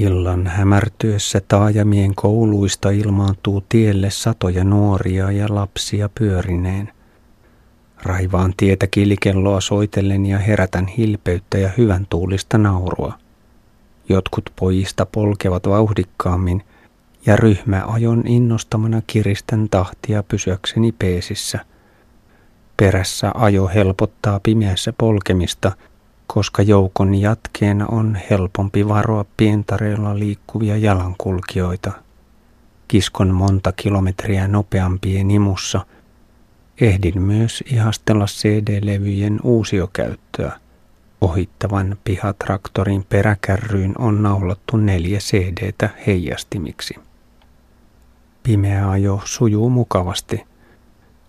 Illan hämärtyessä taajamien kouluista ilmaantuu tielle satoja nuoria ja lapsia pyörineen. Raivaan tietä kilikelloa soitellen ja herätän hilpeyttä ja hyvän tuulista naurua. Jotkut pojista polkevat vauhdikkaammin ja ryhmä ajon innostamana kiristän tahtia pysyäkseni peesissä. Perässä ajo helpottaa pimeässä polkemista, koska joukon jatkeena on helpompi varoa pientareilla liikkuvia jalankulkijoita. Kiskon monta kilometriä nopeampien imussa. Ehdin myös ihastella CD-levyjen uusiokäyttöä. Ohittavan pihatraktorin peräkärryyn on naulattu neljä CDtä heijastimiksi. Pimeä ajo sujuu mukavasti.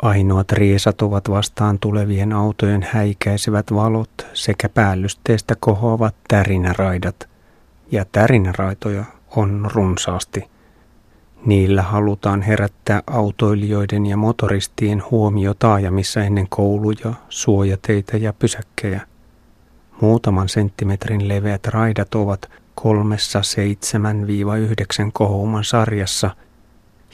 Ainoat riesat ovat vastaan tulevien autojen häikäisevät valot sekä päällysteestä kohoavat tärinäraidat. Ja tärinäraitoja on runsaasti. Niillä halutaan herättää autoilijoiden ja motoristien huomio taajamissa ennen kouluja, suojateitä ja pysäkkejä. Muutaman senttimetrin leveät raidat ovat kolmessa 7-9 kohouman sarjassa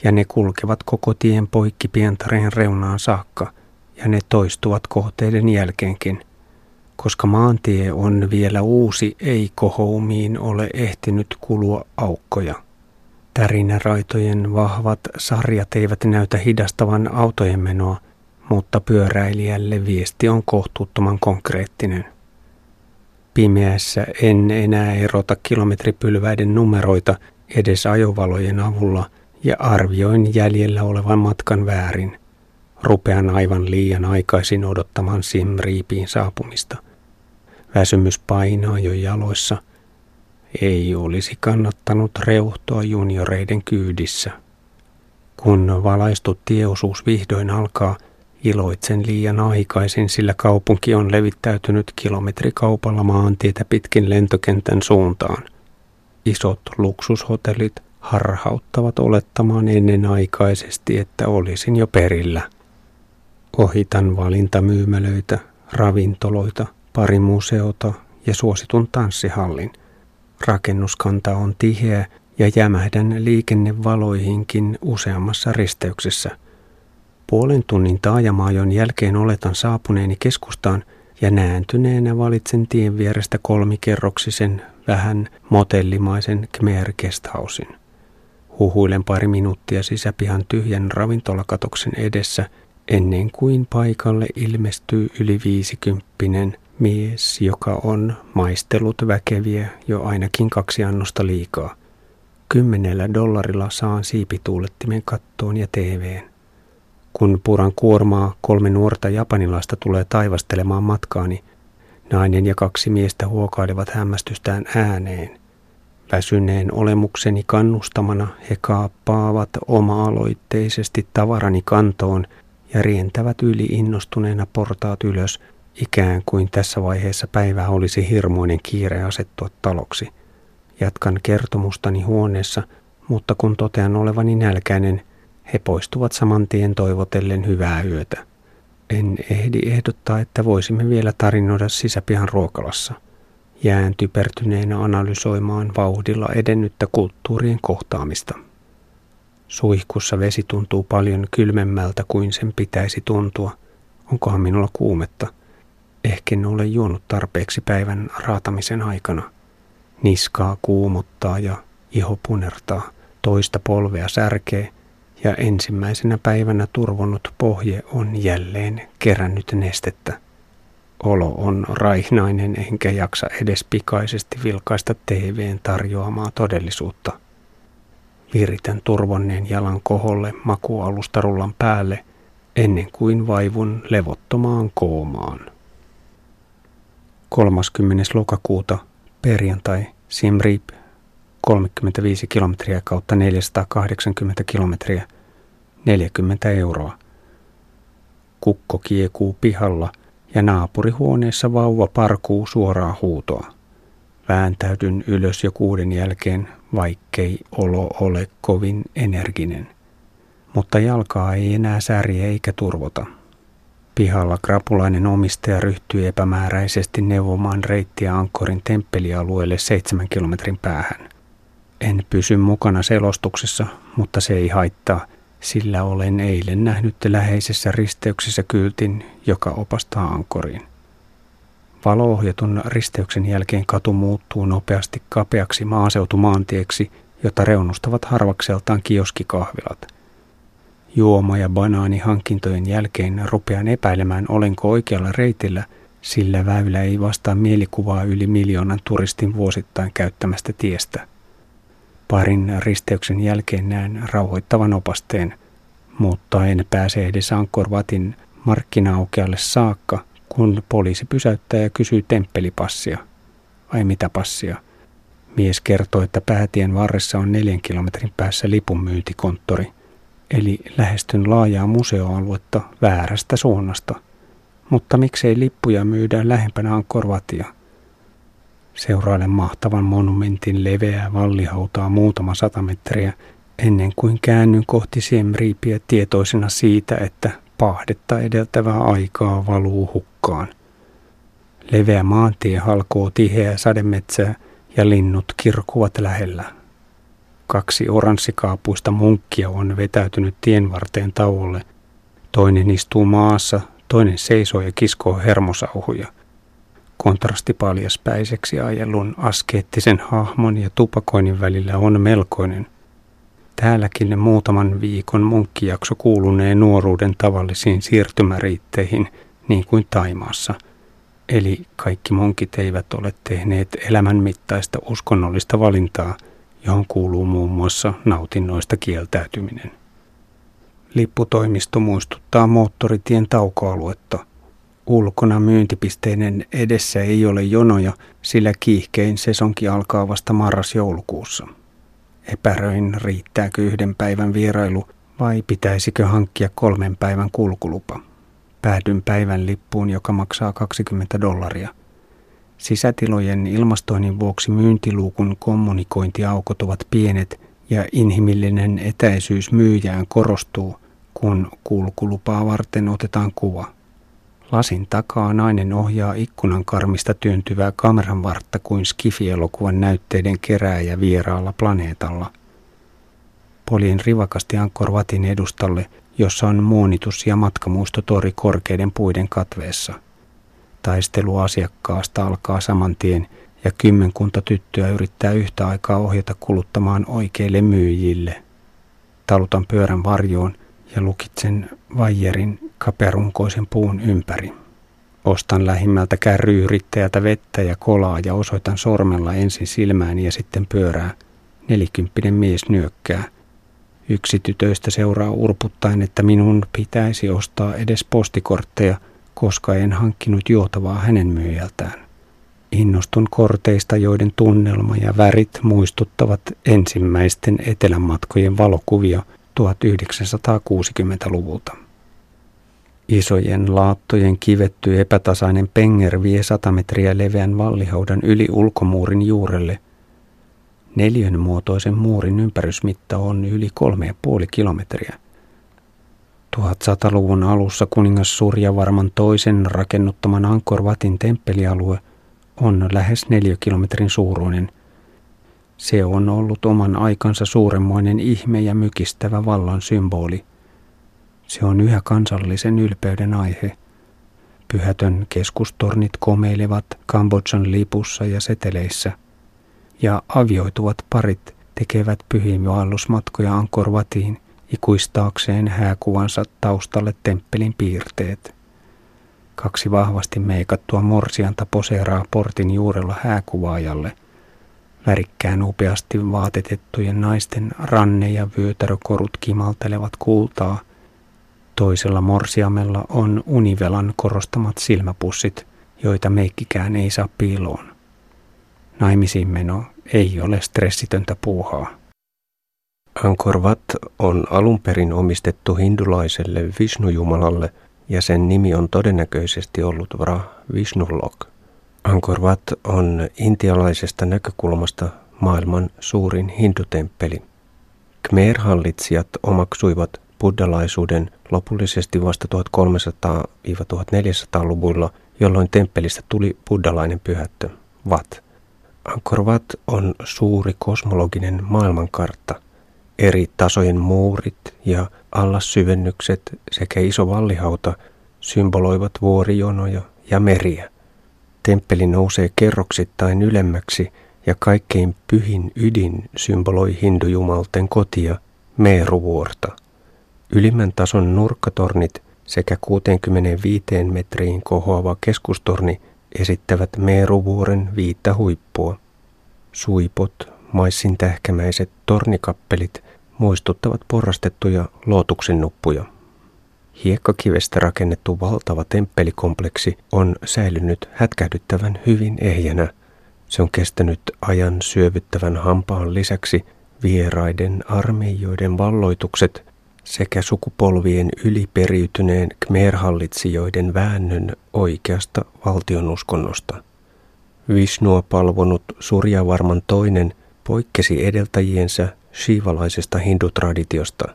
ja ne kulkevat koko tien poikki pientareen reunaan saakka ja ne toistuvat kohteiden jälkeenkin. Koska maantie on vielä uusi, ei kohoumiin ole ehtinyt kulua aukkoja. Tärinäraitojen vahvat sarjat eivät näytä hidastavan autojen menoa, mutta pyöräilijälle viesti on kohtuuttoman konkreettinen. Pimeässä en enää erota kilometripylväiden numeroita edes ajovalojen avulla ja arvioin jäljellä olevan matkan väärin. Rupean aivan liian aikaisin odottamaan Simriipiin saapumista. Väsymys painaa jo jaloissa. Ei olisi kannattanut reuhtoa junioreiden kyydissä. Kun valaistu tieosuus vihdoin alkaa, Iloitsen liian aikaisin, sillä kaupunki on levittäytynyt kilometrikaupalla maantietä pitkin lentokentän suuntaan. Isot luksushotellit harhauttavat olettamaan ennenaikaisesti, että olisin jo perillä. Ohitan valintamyymälöitä, ravintoloita, pari museota ja suositun tanssihallin. Rakennuskanta on tiheä ja jämähdän liikennevaloihinkin useammassa risteyksessä – Puolen tunnin taajamaajon jälkeen oletan saapuneeni keskustaan ja nääntyneenä valitsen tien vierestä kolmikerroksisen, vähän motellimaisen Khmer Guesthousein. Huhuilen pari minuuttia sisäpihan tyhjän ravintolakatoksen edessä ennen kuin paikalle ilmestyy yli viisikymppinen mies, joka on maistellut väkeviä jo ainakin kaksi annosta liikaa. Kymmenellä dollarilla saan siipituulettimen kattoon ja TVn. Kun puran kuormaa kolme nuorta japanilaista tulee taivastelemaan matkaani, nainen ja kaksi miestä huokailevat hämmästystään ääneen. Väsyneen olemukseni kannustamana he kaappaavat oma-aloitteisesti tavarani kantoon ja rientävät yli innostuneena portaat ylös, ikään kuin tässä vaiheessa päivää olisi hirmuinen kiire asettua taloksi. Jatkan kertomustani huoneessa, mutta kun totean olevani nälkäinen, he poistuvat saman tien toivotellen hyvää yötä. En ehdi ehdottaa, että voisimme vielä tarinoida sisäpihan ruokalassa. Jään typertyneenä analysoimaan vauhdilla edennyttä kulttuurien kohtaamista. Suihkussa vesi tuntuu paljon kylmemmältä kuin sen pitäisi tuntua. Onkohan minulla kuumetta? Ehkä en ole juonut tarpeeksi päivän raatamisen aikana. Niskaa kuumottaa ja iho punertaa. Toista polvea särkee – ja ensimmäisenä päivänä turvonnut pohje on jälleen kerännyt nestettä. Olo on raihnainen enkä jaksa edes pikaisesti vilkaista TVn tarjoamaa todellisuutta. Viritän turvonneen jalan koholle makualustarullan päälle ennen kuin vaivun levottomaan koomaan. 30. lokakuuta perjantai Siem Reap 35 kilometriä kautta 480 kilometriä, 40 euroa. Kukko kiekuu pihalla ja naapurihuoneessa vauva parkuu suoraa huutoa. Vääntäydyn ylös jo kuuden jälkeen, vaikkei olo ole kovin energinen. Mutta jalkaa ei enää särje eikä turvota. Pihalla krapulainen omistaja ryhtyy epämääräisesti neuvomaan reittiä Ankkorin temppelialueelle seitsemän kilometrin päähän – En pysy mukana selostuksessa, mutta se ei haittaa, sillä olen eilen nähnyt läheisessä risteyksessä kyltin, joka opastaa ankoriin. Valoohjatun risteyksen jälkeen katu muuttuu nopeasti kapeaksi maaseutumaantieksi, jota reunustavat harvakseltaan kioskikahvilat. Juoma- ja banaanihankintojen jälkeen rupean epäilemään, olenko oikealla reitillä, sillä väylä ei vastaa mielikuvaa yli miljoonan turistin vuosittain käyttämästä tiestä. Parin risteyksen jälkeen näen rauhoittavan opasteen, mutta en pääse edes Angkor Watin markkinaaukealle saakka, kun poliisi pysäyttää ja kysyy temppelipassia. Ai mitä passia? Mies kertoo, että päätien varressa on neljän kilometrin päässä lipunmyyntikonttori, eli lähestyn laajaa museoaluetta väärästä suunnasta. Mutta miksei lippuja myydä lähempänä Ankorvatia? Seurailen mahtavan monumentin leveää vallihautaa muutama sata metriä ennen kuin käännyn kohti Siem Reapiä tietoisena siitä, että pahdetta edeltävää aikaa valuu hukkaan. Leveä maantie halkoo tiheää sademetsää ja linnut kirkuvat lähellä. Kaksi oranssikaapuista munkkia on vetäytynyt tien varteen tauolle. Toinen istuu maassa, toinen seisoo ja kiskoo hermosauhuja. Kontrasti paljaspäiseksi ajellun askeettisen hahmon ja tupakoinnin välillä on melkoinen – Täälläkin muutaman viikon munkkijakso kuulunee nuoruuden tavallisiin siirtymäriitteihin, niin kuin Taimaassa. Eli kaikki munkit eivät ole tehneet elämänmittaista uskonnollista valintaa, johon kuuluu muun muassa nautinnoista kieltäytyminen. Lipputoimisto muistuttaa moottoritien taukoaluetta. Ulkona myyntipisteiden edessä ei ole jonoja, sillä kiihkein sesonki alkaa vasta marras-joulukuussa. Epäröin, riittääkö yhden päivän vierailu vai pitäisikö hankkia kolmen päivän kulkulupa. Päädyn päivän lippuun, joka maksaa 20 dollaria. Sisätilojen ilmastoinnin vuoksi myyntiluukun kommunikointiaukot ovat pienet ja inhimillinen etäisyys myyjään korostuu, kun kulkulupaa varten otetaan kuva. Lasin takaa nainen ohjaa ikkunan karmista työntyvää kameran vartta kuin skifielokuvan näytteiden kerääjä vieraalla planeetalla. Polin rivakasti Ankorvatin edustalle, jossa on muonitus- ja matkamuistotori korkeiden puiden katveessa. Taistelu asiakkaasta alkaa saman tien ja kymmenkunta tyttöä yrittää yhtä aikaa ohjata kuluttamaan oikeille myyjille. Talutan pyörän varjoon ja lukitsen vaijerin kaperunkoisen puun ympäri. Ostan lähimmältä kärryyrittäjältä vettä ja kolaa ja osoitan sormella ensin silmääni ja sitten pyörää. Nelikymppinen mies nyökkää. Yksi tytöistä seuraa urputtaen, että minun pitäisi ostaa edes postikortteja, koska en hankkinut juotavaa hänen myyjältään. Innostun korteista, joiden tunnelma ja värit muistuttavat ensimmäisten etelänmatkojen valokuvia 1960-luvulta. Isojen laattojen kivetty epätasainen penger vie sata metriä leveän vallihaudan yli ulkomuurin juurelle. Neljön muotoisen muurin ympärysmitta on yli kolme ja puoli kilometriä. 1100-luvun alussa kuningas Surjavarman toisen rakennuttaman Angkor Watin temppelialue on lähes neljä kilometrin suuruinen. Se on ollut oman aikansa suuremmoinen ihme ja mykistävä vallan symboli – se on yhä kansallisen ylpeyden aihe. Pyhätön keskustornit komeilevat Kambodjan lipussa ja seteleissä, ja avioituvat parit tekevät pyhiinvaellusmatkoja Angkor Watiin ikuistaakseen hääkuvansa taustalle temppelin piirteet. Kaksi vahvasti meikattua morsianta poseeraa portin juurella hääkuvaajalle. Värikkään upeasti vaatetettujen naisten ranne- ja vyötärökorut kimaltelevat kultaa – Toisella morsiamella on univelan korostamat silmäpussit, joita meikkikään ei saa piiloon. Naimisiin meno ei ole stressitöntä puuhaa. Angkor Wat on alun perin omistettu hindulaiselle Vishnu-jumalalle ja sen nimi on todennäköisesti ollut Vra Vishnulok. Angkor Wat on intialaisesta näkökulmasta maailman suurin hindutemppeli. Khmer-hallitsijat omaksuivat buddhalaisuuden lopullisesti vasta 1300-1400-luvuilla, jolloin temppelistä tuli buddhalainen pyhättö, Vat. Angkor Wat on suuri kosmologinen maailmankartta. Eri tasojen muurit ja allassyvennykset sekä iso vallihauta symboloivat vuorijonoja ja meriä. Temppeli nousee kerroksittain ylemmäksi ja kaikkein pyhin ydin symboloi hindujumalten kotia, Meeruvuorta. Ylimmän tason nurkkatornit sekä 65 metriin kohoava keskustorni esittävät Meeruvuoren viittä huippua. Suipot, maissin tähkämäiset tornikappelit muistuttavat porrastettuja lootuksen nuppuja. Hiekkakivestä rakennettu valtava temppelikompleksi on säilynyt hätkähdyttävän hyvin ehjänä. Se on kestänyt ajan syövyttävän hampaan lisäksi vieraiden armeijoiden valloitukset sekä sukupolvien yliperiytyneen Khmer-hallitsijoiden väännön oikeasta valtionuskonnosta. Visnua palvonut Surjavarman toinen poikkesi edeltäjiensä shiivalaisesta hindutraditiosta.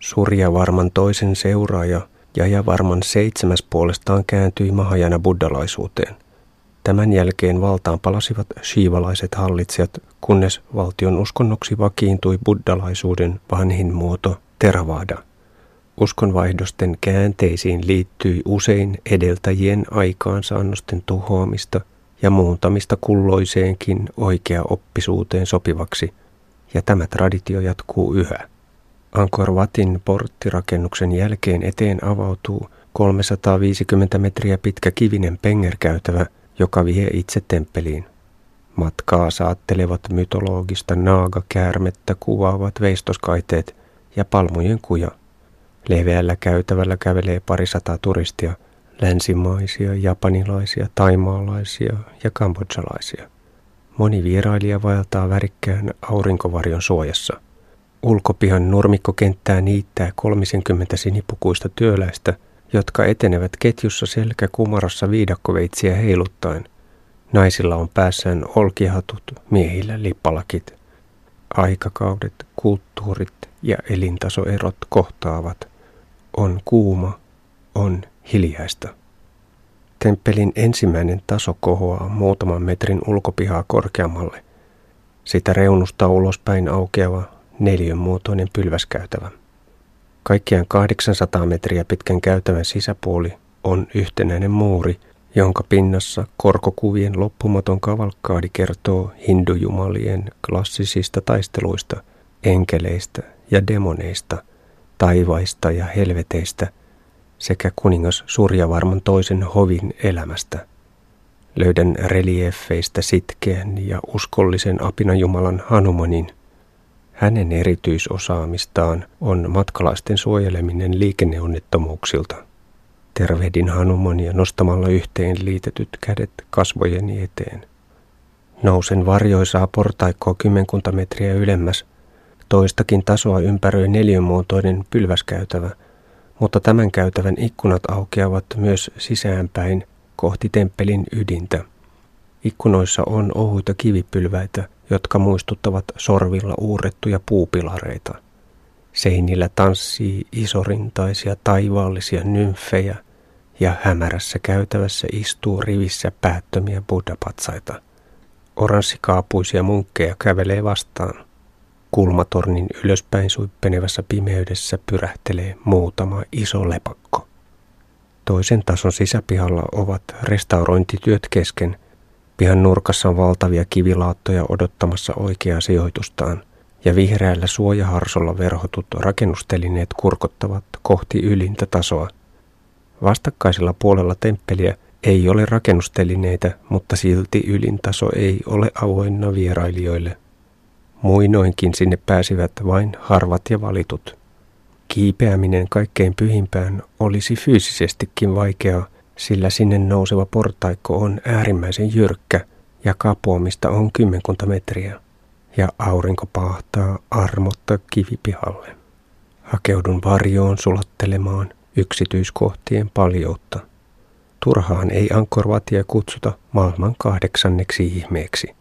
Surjavarman toisen seuraaja Jajavarman seitsemäs puolestaan kääntyi Mahajana buddalaisuuteen. Tämän jälkeen valtaan palasivat shiivalaiset hallitsijat, kunnes valtion uskonnoksi vakiintui buddalaisuuden vanhin muoto Theravada. Uskonvaihdosten käänteisiin liittyi usein edeltäjien aikaansaannosten tuhoamista ja muuntamista kulloiseenkin oikea oppisuuteen sopivaksi, ja tämä traditio jatkuu yhä. Angkor Watin porttirakennuksen jälkeen eteen avautuu 350 metriä pitkä kivinen pengerkäytävä, joka vie itse temppeliin. Matkaa saattelevat mytologista naaga-käärmettä kuvaavat veistoskaiteet ja palmujen kuja. Leveällä käytävällä kävelee parisataa turistia, länsimaisia, japanilaisia, taimaalaisia ja kambodsalaisia. Moni vierailija vaeltaa värikkään aurinkovarjon suojassa. Ulkopihan nurmikkokenttää niittää 30 sinipukuista työläistä, jotka etenevät ketjussa selkä kumarassa viidakkoveitsiä heiluttaen. Naisilla on päässään olkihatut, miehillä lippalakit. Aikakaudet, kulttuurit ja elintasoerot kohtaavat. On kuuma, on hiljaista. Temppelin ensimmäinen taso kohoaa muutaman metrin ulkopihaa korkeammalle. Sitä reunusta ulospäin aukeava muotoinen pylväskäytävä. Kaikkiaan 800 metriä pitkän käytävän sisäpuoli on yhtenäinen muuri, jonka pinnassa korkokuvien loppumaton kavalkaadi kertoo hindujumalien klassisista taisteluista, enkeleistä ja demoneista, taivaista ja helveteistä sekä kuningas Surjavarman toisen hovin elämästä. Löydän relieffeistä sitkeän ja uskollisen apinajumalan Hanumanin. Hänen erityisosaamistaan on matkalaisten suojeleminen liikenneonnettomuuksilta. Tervehdin Hanumania nostamalla yhteen liitetyt kädet kasvojeni eteen. Nousen varjoisaa portaikkoa kymmenkunta metriä ylemmäs Toistakin tasoa ympäröi neliömuotoinen pylväskäytävä, mutta tämän käytävän ikkunat aukeavat myös sisäänpäin kohti temppelin ydintä. Ikkunoissa on ohuita kivipylväitä, jotka muistuttavat sorvilla uurrettuja puupilareita. Seinillä tanssii isorintaisia taivaallisia nymfejä ja hämärässä käytävässä istuu rivissä päättömiä buddhapatsaita. Oranssikaapuisia munkkeja kävelee vastaan. Kulmatornin ylöspäin suippenevässä pimeydessä pyrähtelee muutama iso lepakko. Toisen tason sisäpihalla ovat restaurointityöt kesken. Pihan nurkassa on valtavia kivilaattoja odottamassa oikeaa sijoitustaan, ja vihreällä suojaharsolla verhotut rakennustelineet kurkottavat kohti ylintä tasoa. Vastakkaisella puolella temppeliä ei ole rakennustelineitä, mutta silti ylintaso ei ole avoinna vierailijoille Muinoinkin sinne pääsivät vain harvat ja valitut. Kiipeäminen kaikkein pyhimpään olisi fyysisestikin vaikeaa, sillä sinne nouseva portaikko on äärimmäisen jyrkkä ja kapuamista on kymmenkunta metriä, ja aurinko pahtaa armotta kivipihalle. Hakeudun varjoon sulattelemaan yksityiskohtien paljoutta. Turhaan ei Ankorvatia kutsuta maailman kahdeksanneksi ihmeeksi.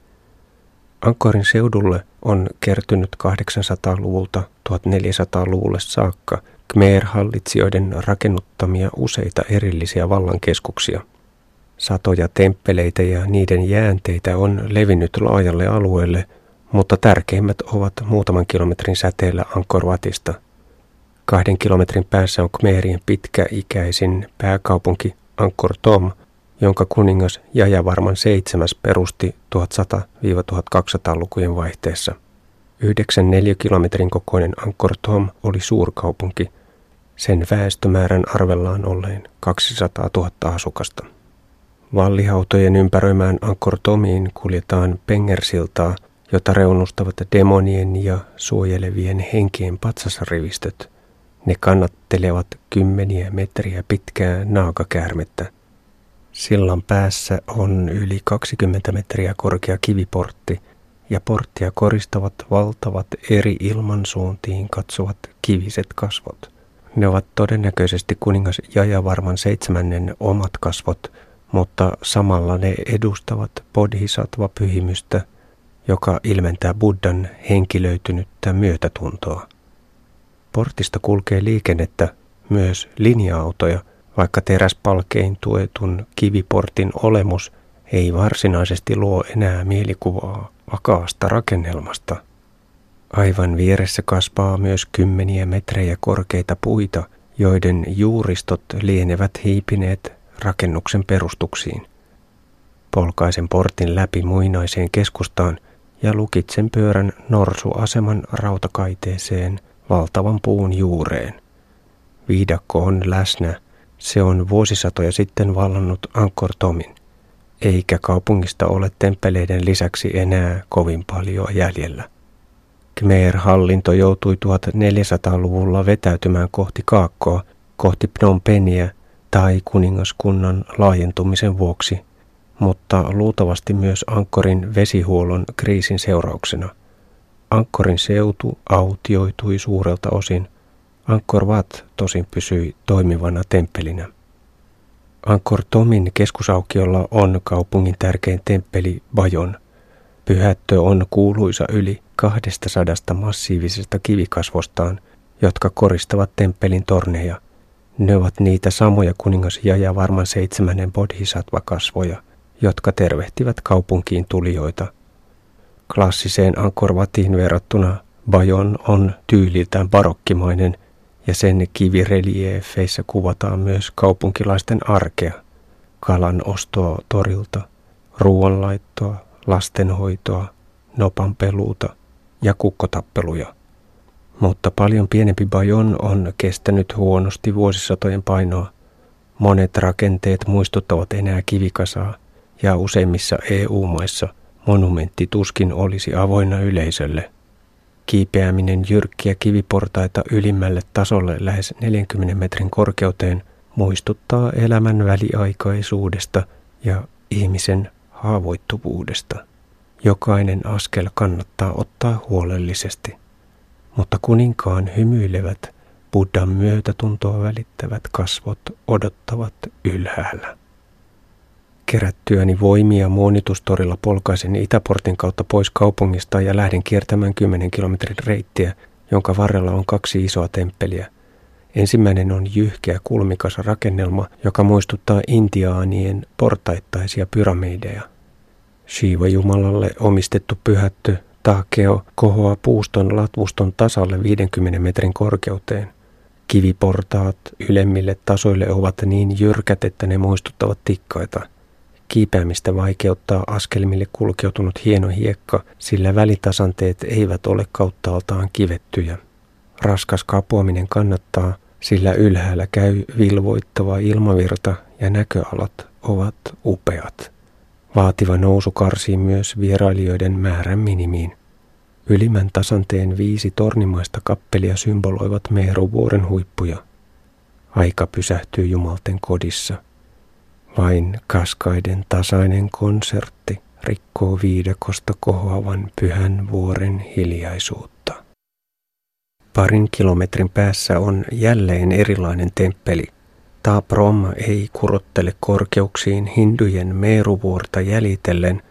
Ankorin seudulle on kertynyt 800-luvulta 1400-luvulle saakka Khmer-hallitsijoiden rakennuttamia useita erillisiä vallankeskuksia. Satoja temppeleitä ja niiden jäänteitä on levinnyt laajalle alueelle, mutta tärkeimmät ovat muutaman kilometrin säteellä Angkor Watista. Kahden kilometrin päässä on Khmerien pitkäikäisin pääkaupunki Angkor Thom, jonka kuningas Jajavarman seitsemäs perusti 1100-1200-lukujen vaihteessa. 9 kilometrin kokoinen Angkor Thom oli suurkaupunki, sen väestömäärän arvellaan olleen 200 000 asukasta. Vallihautojen ympäröimään Angkor Thomiin kuljetaan Pengersiltaa, jota reunustavat demonien ja suojelevien henkien patsasrivistöt. Ne kannattelevat kymmeniä metriä pitkää naakakäärmettä. Sillan päässä on yli 20 metriä korkea kiviportti ja porttia koristavat valtavat eri ilmansuuntiin katsovat kiviset kasvot. Ne ovat todennäköisesti kuningas Jajavarman seitsemännen omat kasvot, mutta samalla ne edustavat bodhisattva-pyhimystä, joka ilmentää Buddhan henkilöitynyttä myötätuntoa. Portista kulkee liikennettä myös linja-autoja, vaikka teräspalkein tuetun kiviportin olemus ei varsinaisesti luo enää mielikuvaa vakaasta rakennelmasta. Aivan vieressä kasvaa myös kymmeniä metrejä korkeita puita, joiden juuristot lienevät hiipineet rakennuksen perustuksiin. Polkaisen portin läpi muinaiseen keskustaan ja lukitsen pyörän norsuaseman rautakaiteeseen valtavan puun juureen. Viidakko on läsnä. Se on vuosisatoja sitten vallannut Angkor Tomin, eikä kaupungista ole temppeleiden lisäksi enää kovin paljon jäljellä. Khmer-hallinto joutui 1400-luvulla vetäytymään kohti Kaakkoa, kohti Phnom Penhiä tai kuningaskunnan laajentumisen vuoksi, mutta luultavasti myös Ankkorin vesihuollon kriisin seurauksena. Ankkorin seutu autioitui suurelta osin. Angkor Wat tosin pysyi toimivana temppelinä. Angkor Tomin keskusaukiolla on kaupungin tärkein temppeli Bajon. Pyhättö on kuuluisa yli 200 massiivisesta kivikasvostaan, jotka koristavat temppelin torneja. Ne ovat niitä samoja kuningas Jaja varman seitsemännen bodhisattva-kasvoja, jotka tervehtivät kaupunkiin tulijoita. Klassiseen Ankorvatiin verrattuna Bajon on tyyliltään barokkimainen ja sen kivireliefeissä kuvataan myös kaupunkilaisten arkea, kalan ostoa torilta, ruoanlaittoa, lastenhoitoa, nopan peluuta ja kukkotappeluja. Mutta paljon pienempi Bajon on kestänyt huonosti vuosisatojen painoa. Monet rakenteet muistuttavat enää kivikasaa ja useimmissa EU-maissa monumentti tuskin olisi avoinna yleisölle. Kiipeäminen jyrkkiä kiviportaita ylimmälle tasolle lähes 40 metrin korkeuteen muistuttaa elämän väliaikaisuudesta ja ihmisen haavoittuvuudesta. Jokainen askel kannattaa ottaa huolellisesti. Mutta kuninkaan hymyilevät, Buddhan myötätuntoa välittävät kasvot odottavat ylhäällä. Kerättyäni voimia muonitustorilla polkaisen Itäportin kautta pois kaupungista ja lähden kiertämään 10 kilometrin reittiä, jonka varrella on kaksi isoa temppeliä. Ensimmäinen on jyhkeä kulmikas rakennelma, joka muistuttaa intiaanien portaittaisia pyramideja. Shiva-jumalalle omistettu pyhättö Takeo kohoaa puuston latvuston tasalle 50 metrin korkeuteen. Kiviportaat ylemmille tasoille ovat niin jyrkät, että ne muistuttavat tikkaita. Kiipeämistä vaikeuttaa askelmille kulkeutunut hieno hiekka, sillä välitasanteet eivät ole kauttaaltaan kivettyjä. Raskas kapuaminen kannattaa, sillä ylhäällä käy vilvoittava ilmavirta ja näköalat ovat upeat. Vaativa nousu karsii myös vierailijoiden määrän minimiin. Ylimmän tasanteen viisi tornimaista kappelia symboloivat Meeruvuoren huippuja. Aika pysähtyy jumalten kodissa. Vain kaskaiden tasainen konsertti rikkoo viidakosta kohoavan pyhän vuoren hiljaisuutta. Parin kilometrin päässä on jälleen erilainen temppeli – Ta Brahma ei kurottele korkeuksiin hindujen meeruvuorta jäljitellen,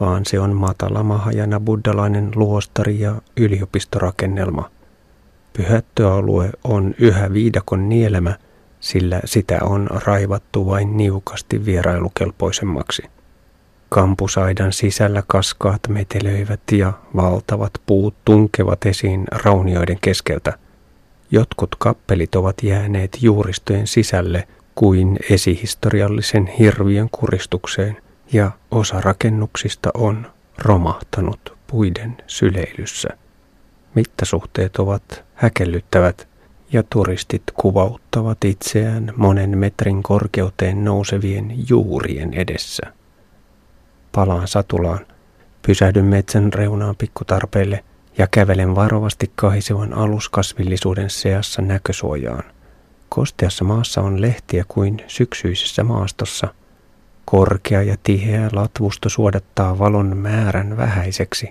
vaan se on matala mahajana buddalainen luostari ja yliopistorakennelma. Pyhättöalue on yhä viidakon nielemä, sillä sitä on raivattu vain niukasti vierailukelpoisemmaksi. Kampusaidan sisällä kaskaat metelöivät ja valtavat puut tunkevat esiin raunioiden keskeltä. Jotkut kappelit ovat jääneet juuristojen sisälle kuin esihistoriallisen hirviön kuristukseen, ja osa rakennuksista on romahtanut puiden syleilyssä. Mittasuhteet ovat häkellyttävät ja turistit kuvauttavat itseään monen metrin korkeuteen nousevien juurien edessä. Palaan satulaan, pysähdyn metsän reunaan pikkutarpeille ja kävelen varovasti kahisevan aluskasvillisuuden seassa näkösuojaan. Kosteassa maassa on lehtiä kuin syksyisessä maastossa. Korkea ja tiheä latvusto suodattaa valon määrän vähäiseksi.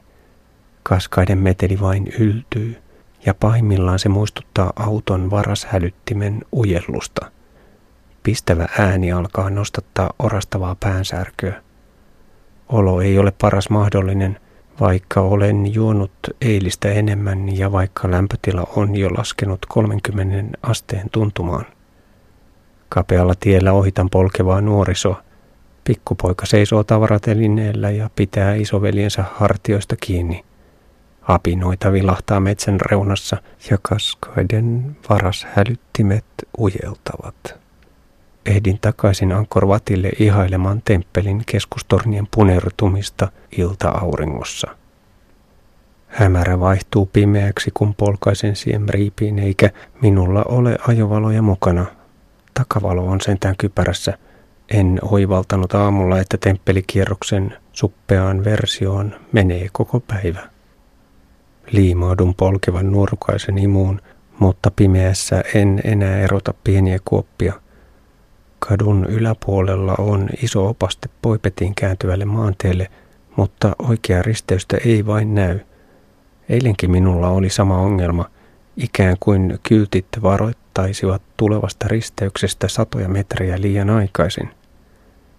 Kaskaiden meteli vain yltyy ja pahimmillaan se muistuttaa auton varashälyttimen ujellusta. Pistävä ääni alkaa nostattaa orastavaa päänsärkyä. Olo ei ole paras mahdollinen, vaikka olen juonut eilistä enemmän ja vaikka lämpötila on jo laskenut 30 asteen tuntumaan. Kapealla tiellä ohitan polkevaa nuorisoa. Pikkupoika seisoo tavaratelineellä ja pitää isoveljensä hartioista kiinni. Apinoita vilahtaa metsän reunassa ja kaskaiden varashälyttimet ujeltavat. Ehdin takaisin Ankorvatille ihailemaan temppelin keskustornien punertumista ilta-auringossa. Hämärä vaihtuu pimeäksi, kun polkaisen Siem Reapiin, eikä minulla ole ajovaloja mukana. Takavalo on sentään kypärässä. En oivaltanut aamulla, että temppelikierroksen suppeaan versioon menee koko päivä. Liimaudun polkevan nuorukaisen imuun, mutta pimeässä en enää erota pieniä kuoppia. Kadun yläpuolella on iso opaste Poipetiin kääntyvälle maanteelle, mutta oikea risteystä ei vain näy. Eilenkin minulla oli sama ongelma, ikään kuin kyltit varoittaisivat tulevasta risteyksestä satoja metriä liian aikaisin.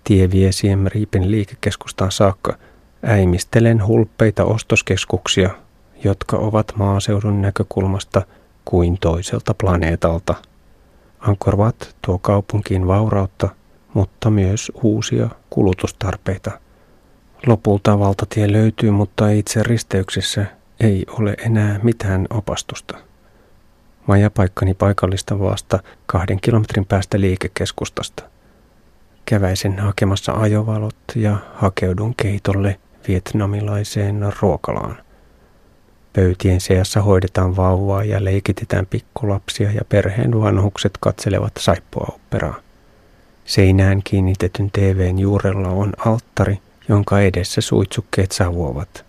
Tie vie Siem Riipin liikekeskustaan saakka. Äimistelen hulppeita ostoskeskuksia, jotka ovat maaseudun näkökulmasta kuin toiselta planeetalta. Angkor Wat tuo kaupunkiin vaurautta, mutta myös uusia kulutustarpeita. Lopulta valtatie löytyy, mutta itse risteyksessä ei ole enää mitään opastusta. Majapaikkani paikallista vasta kahden kilometrin päästä liikekeskustasta. Käväisen hakemassa ajovalot ja hakeudun keitolle vietnamilaiseen ruokalaan. Pöytien seassa hoidetaan vauvaa ja leikitetään pikkulapsia ja perheen vanhukset katselevat saippua-operaa. Seinään kiinnitetyn TVn juurella on alttari, jonka edessä suitsukkeet savuovat.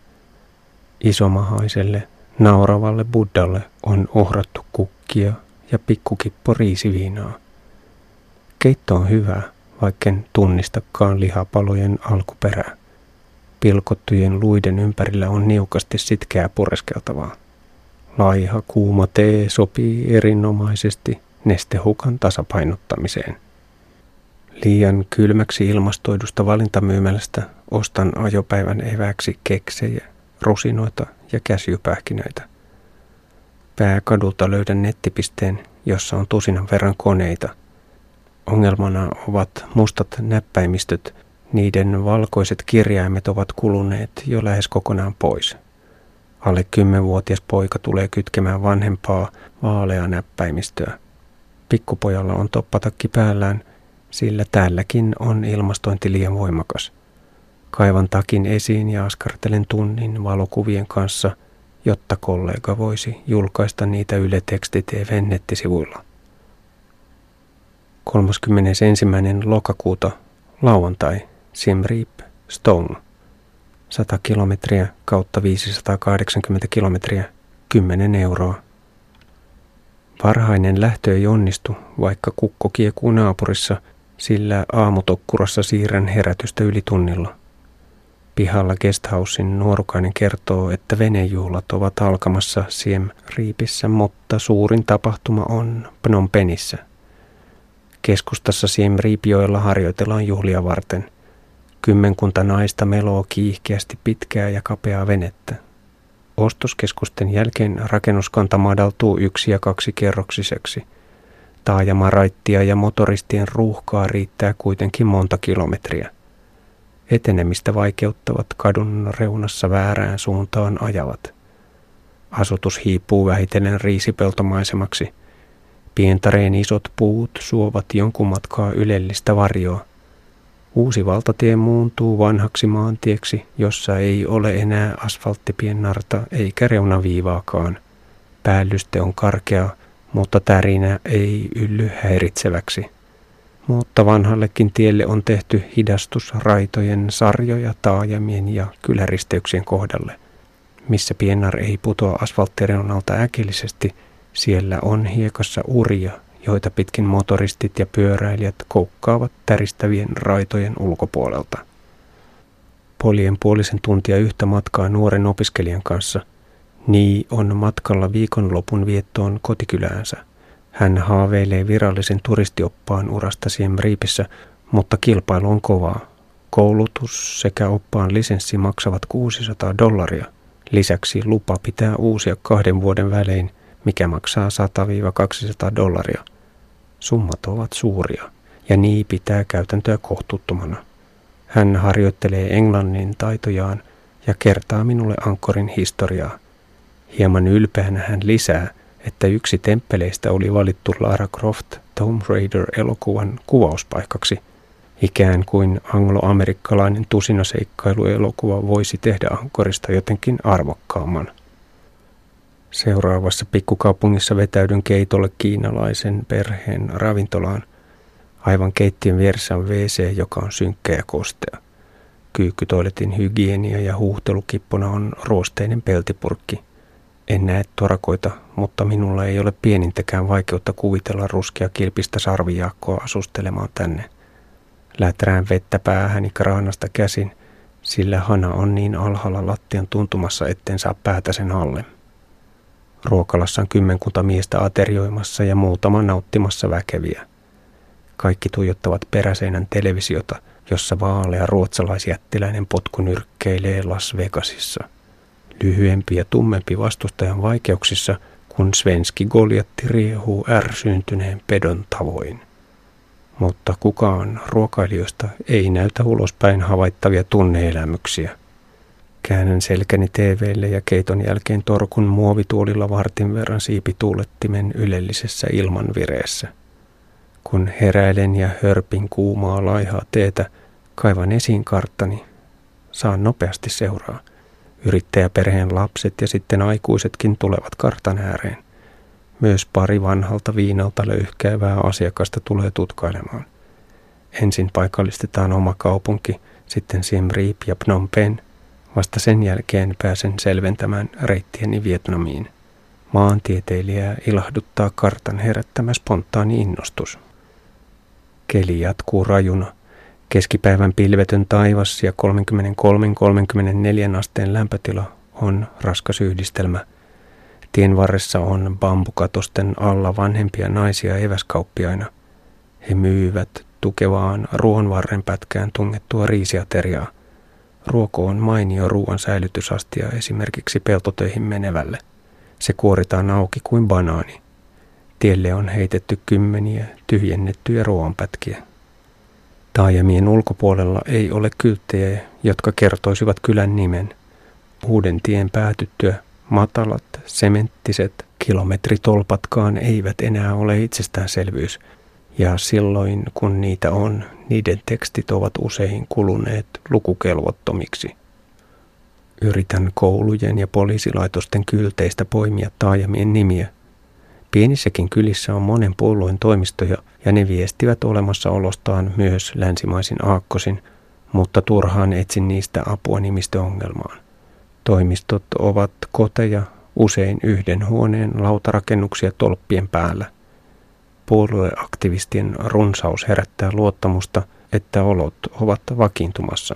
Isomahaiselle, nauravalle buddhalle on uhrattu kukkia ja pikkukippo riisiviinaa. Keitto on hyvä, vaikken tunnistakaan lihapalojen alkuperää. Pilkottujen luiden ympärillä on niukasti sitkeää pureskeltavaa. Laiha kuuma tee sopii erinomaisesti nestehukan tasapainottamiseen. Liian kylmäksi ilmastoidusta valintamyymälästä ostan ajopäivän eväksi keksejä, rusinoita ja käsiupähkinöitä. Pääkadulta löydän nettipisteen, jossa on tusinan verran koneita. Ongelmana ovat mustat näppäimistöt, niiden valkoiset kirjaimet ovat kuluneet jo lähes kokonaan pois. Alle kymmenvuotias poika tulee kytkemään vanhempaa vaalea näppäimistöä. Pikkupojalla on toppatakki päällään, sillä täälläkin on ilmastointi liian voimakas. Kaivan takin esiin ja askartelen tunnin valokuvien kanssa, jotta kollega voisi julkaista niitä Yle Teksti TVn nettisivuilla. 31. lokakuuta lauantai Siem Reap, Stone. 100 kilometriä kautta 580 kilometriä, 10 euroa. Varhainen lähtö ei onnistu, vaikka kukko kiekuu naapurissa, sillä aamutokkurassa siirrän herätystä yli tunnilla. Pihalla guesthousein nuorukainen kertoo, että venejuhlat ovat alkamassa Siem Reapissä, mutta suurin tapahtuma on Phnom Penhissä. Keskustassa Siem Reapioilla harjoitellaan juhlia varten – Kymmenkunta naista meloo kiihkeästi pitkää ja kapeaa venettä. Ostoskeskusten jälkeen rakennuskanta madaltuu yksi- ja kaksi kerroksiseksi. Taajamaraittia ja motoristien ruuhkaa riittää kuitenkin monta kilometriä. Etenemistä vaikeuttavat kadun reunassa väärään suuntaan ajavat. Asutus hiipuu vähitellen riisipeltomaisemaksi. Pientareen isot puut suovat jonkun matkaa ylellistä varjoa. Uusi valtatie muuntuu vanhaksi maantieksi, jossa ei ole enää asfalttipiennarta eikä reunaviivaakaan. Päällyste on karkea, mutta tärinä ei ylly häiritseväksi. Mutta vanhallekin tielle on tehty hidastusraitojen sarjoja taajamien ja kyläristeyksien kohdalle. Missä piennar ei putoa asfalttireunalta äkillisesti, siellä on hiekassa uria, joita pitkin motoristit ja pyöräilijät koukkaavat täristävien raitojen ulkopuolelta. Polien puolisen tuntia yhtä matkaa nuoren opiskelijan kanssa. Nii on matkalla viikonlopun viettoon kotikyläänsä. Hän haaveilee virallisen turistioppaan urasta Siem mutta kilpailu on kovaa. Koulutus sekä oppaan lisenssi maksavat 600 dollaria. Lisäksi lupa pitää uusia kahden vuoden välein, mikä maksaa 100-200 dollaria. Summat ovat suuria, ja niin pitää käytäntöä kohtuuttomana. Hän harjoittelee englannin taitojaan ja kertaa minulle Ankorin historiaa. Hieman ylpeänä hän lisää, että yksi temppeleistä oli valittu Lara Croft Tomb Raider-elokuvan kuvauspaikaksi, ikään kuin angloamerikkalainen tusinaseikkailuelokuva voisi tehdä Ankorista jotenkin arvokkaamman. Seuraavassa pikkukaupungissa vetäydyn keitolle kiinalaisen perheen ravintolaan. Aivan keittiön vieressä on WC, joka on synkkä ja kostea. Kyykkytoiletin hygienia ja huuhtelukippona on ruosteinen peltipurkki. En näe torakoita, mutta minulla ei ole pienintäkään vaikeutta kuvitella ruskea kilpistä sarvijaakkoa asustelemaan tänne. Läträän vettä päähäni kraanasta käsin, sillä hana on niin alhaalla lattian tuntumassa, etten saa päätä sen alle. Ruokalassa on kymmenkunta miestä aterioimassa ja muutama nauttimassa väkeviä. Kaikki tuijottavat peräseinän televisiota, jossa vaalea ruotsalaisjättiläinen potku nyrkkeilee Las Vegasissa. Lyhyempi ja tummempi vastustajan vaikeuksissa, kun svenski Goljatti riehuu ärsyntyneen pedon tavoin. Mutta kukaan ruokailijoista ei näytä ulospäin havaittavia tunneelämyksiä – Käännän selkäni TVlle ja keiton jälkeen torkun muovituolilla vartin verran siipituulettimen ylellisessä ilmanvireessä. Kun heräilen ja hörpin kuumaa laihaa teetä, kaivan esiin karttani. Saan nopeasti seuraa. Yrittäjäperheen lapset ja sitten aikuisetkin tulevat kartan ääreen. Myös pari vanhalta viinalta löyhkäävää asiakasta tulee tutkailemaan. Ensin paikallistetaan oma kaupunki, sitten Siem Reap ja Phnom Penh – Vasta sen jälkeen pääsen selventämään reittieni Vietnamiin. Maantieteilijää ilahduttaa kartan herättämä spontaani innostus. Keli jatkuu rajuna. Keskipäivän pilvetön taivas ja 33-34 asteen lämpötila on raskas yhdistelmä. Tien varressa on bambukatosten alla vanhempia naisia eväskauppiaina. He myyvät tukevaan ruoanvarren pätkään tungettua riisiateriaa. Ruoko on mainio ruoan säilytysastia esimerkiksi peltotöihin menevälle. Se kuoritaan auki kuin banaani. Tielle on heitetty kymmeniä tyhjennettyjä ruoanpätkiä. Taajamien ulkopuolella ei ole kylttejä, jotka kertoisivat kylän nimen. Uuden tien päätyttyä matalat, sementtiset kilometritolpatkaan eivät enää ole itsestäänselvyys, ja silloin kun niitä on, niiden tekstit ovat usein kuluneet lukukelvottomiksi. Yritän koulujen ja poliisilaitosten kylteistä poimia taajamien nimiä. Pienissäkin kylissä on monen puolueen toimistoja ja ne viestivät olemassaolostaan myös länsimaisin aakkosin, mutta turhaan etsin niistä apua nimistöongelmaan. Toimistot ovat koteja, usein yhden huoneen lautarakennuksia tolppien päällä. Puolueaktivistien runsaus herättää luottamusta, että olot ovat vakiintumassa.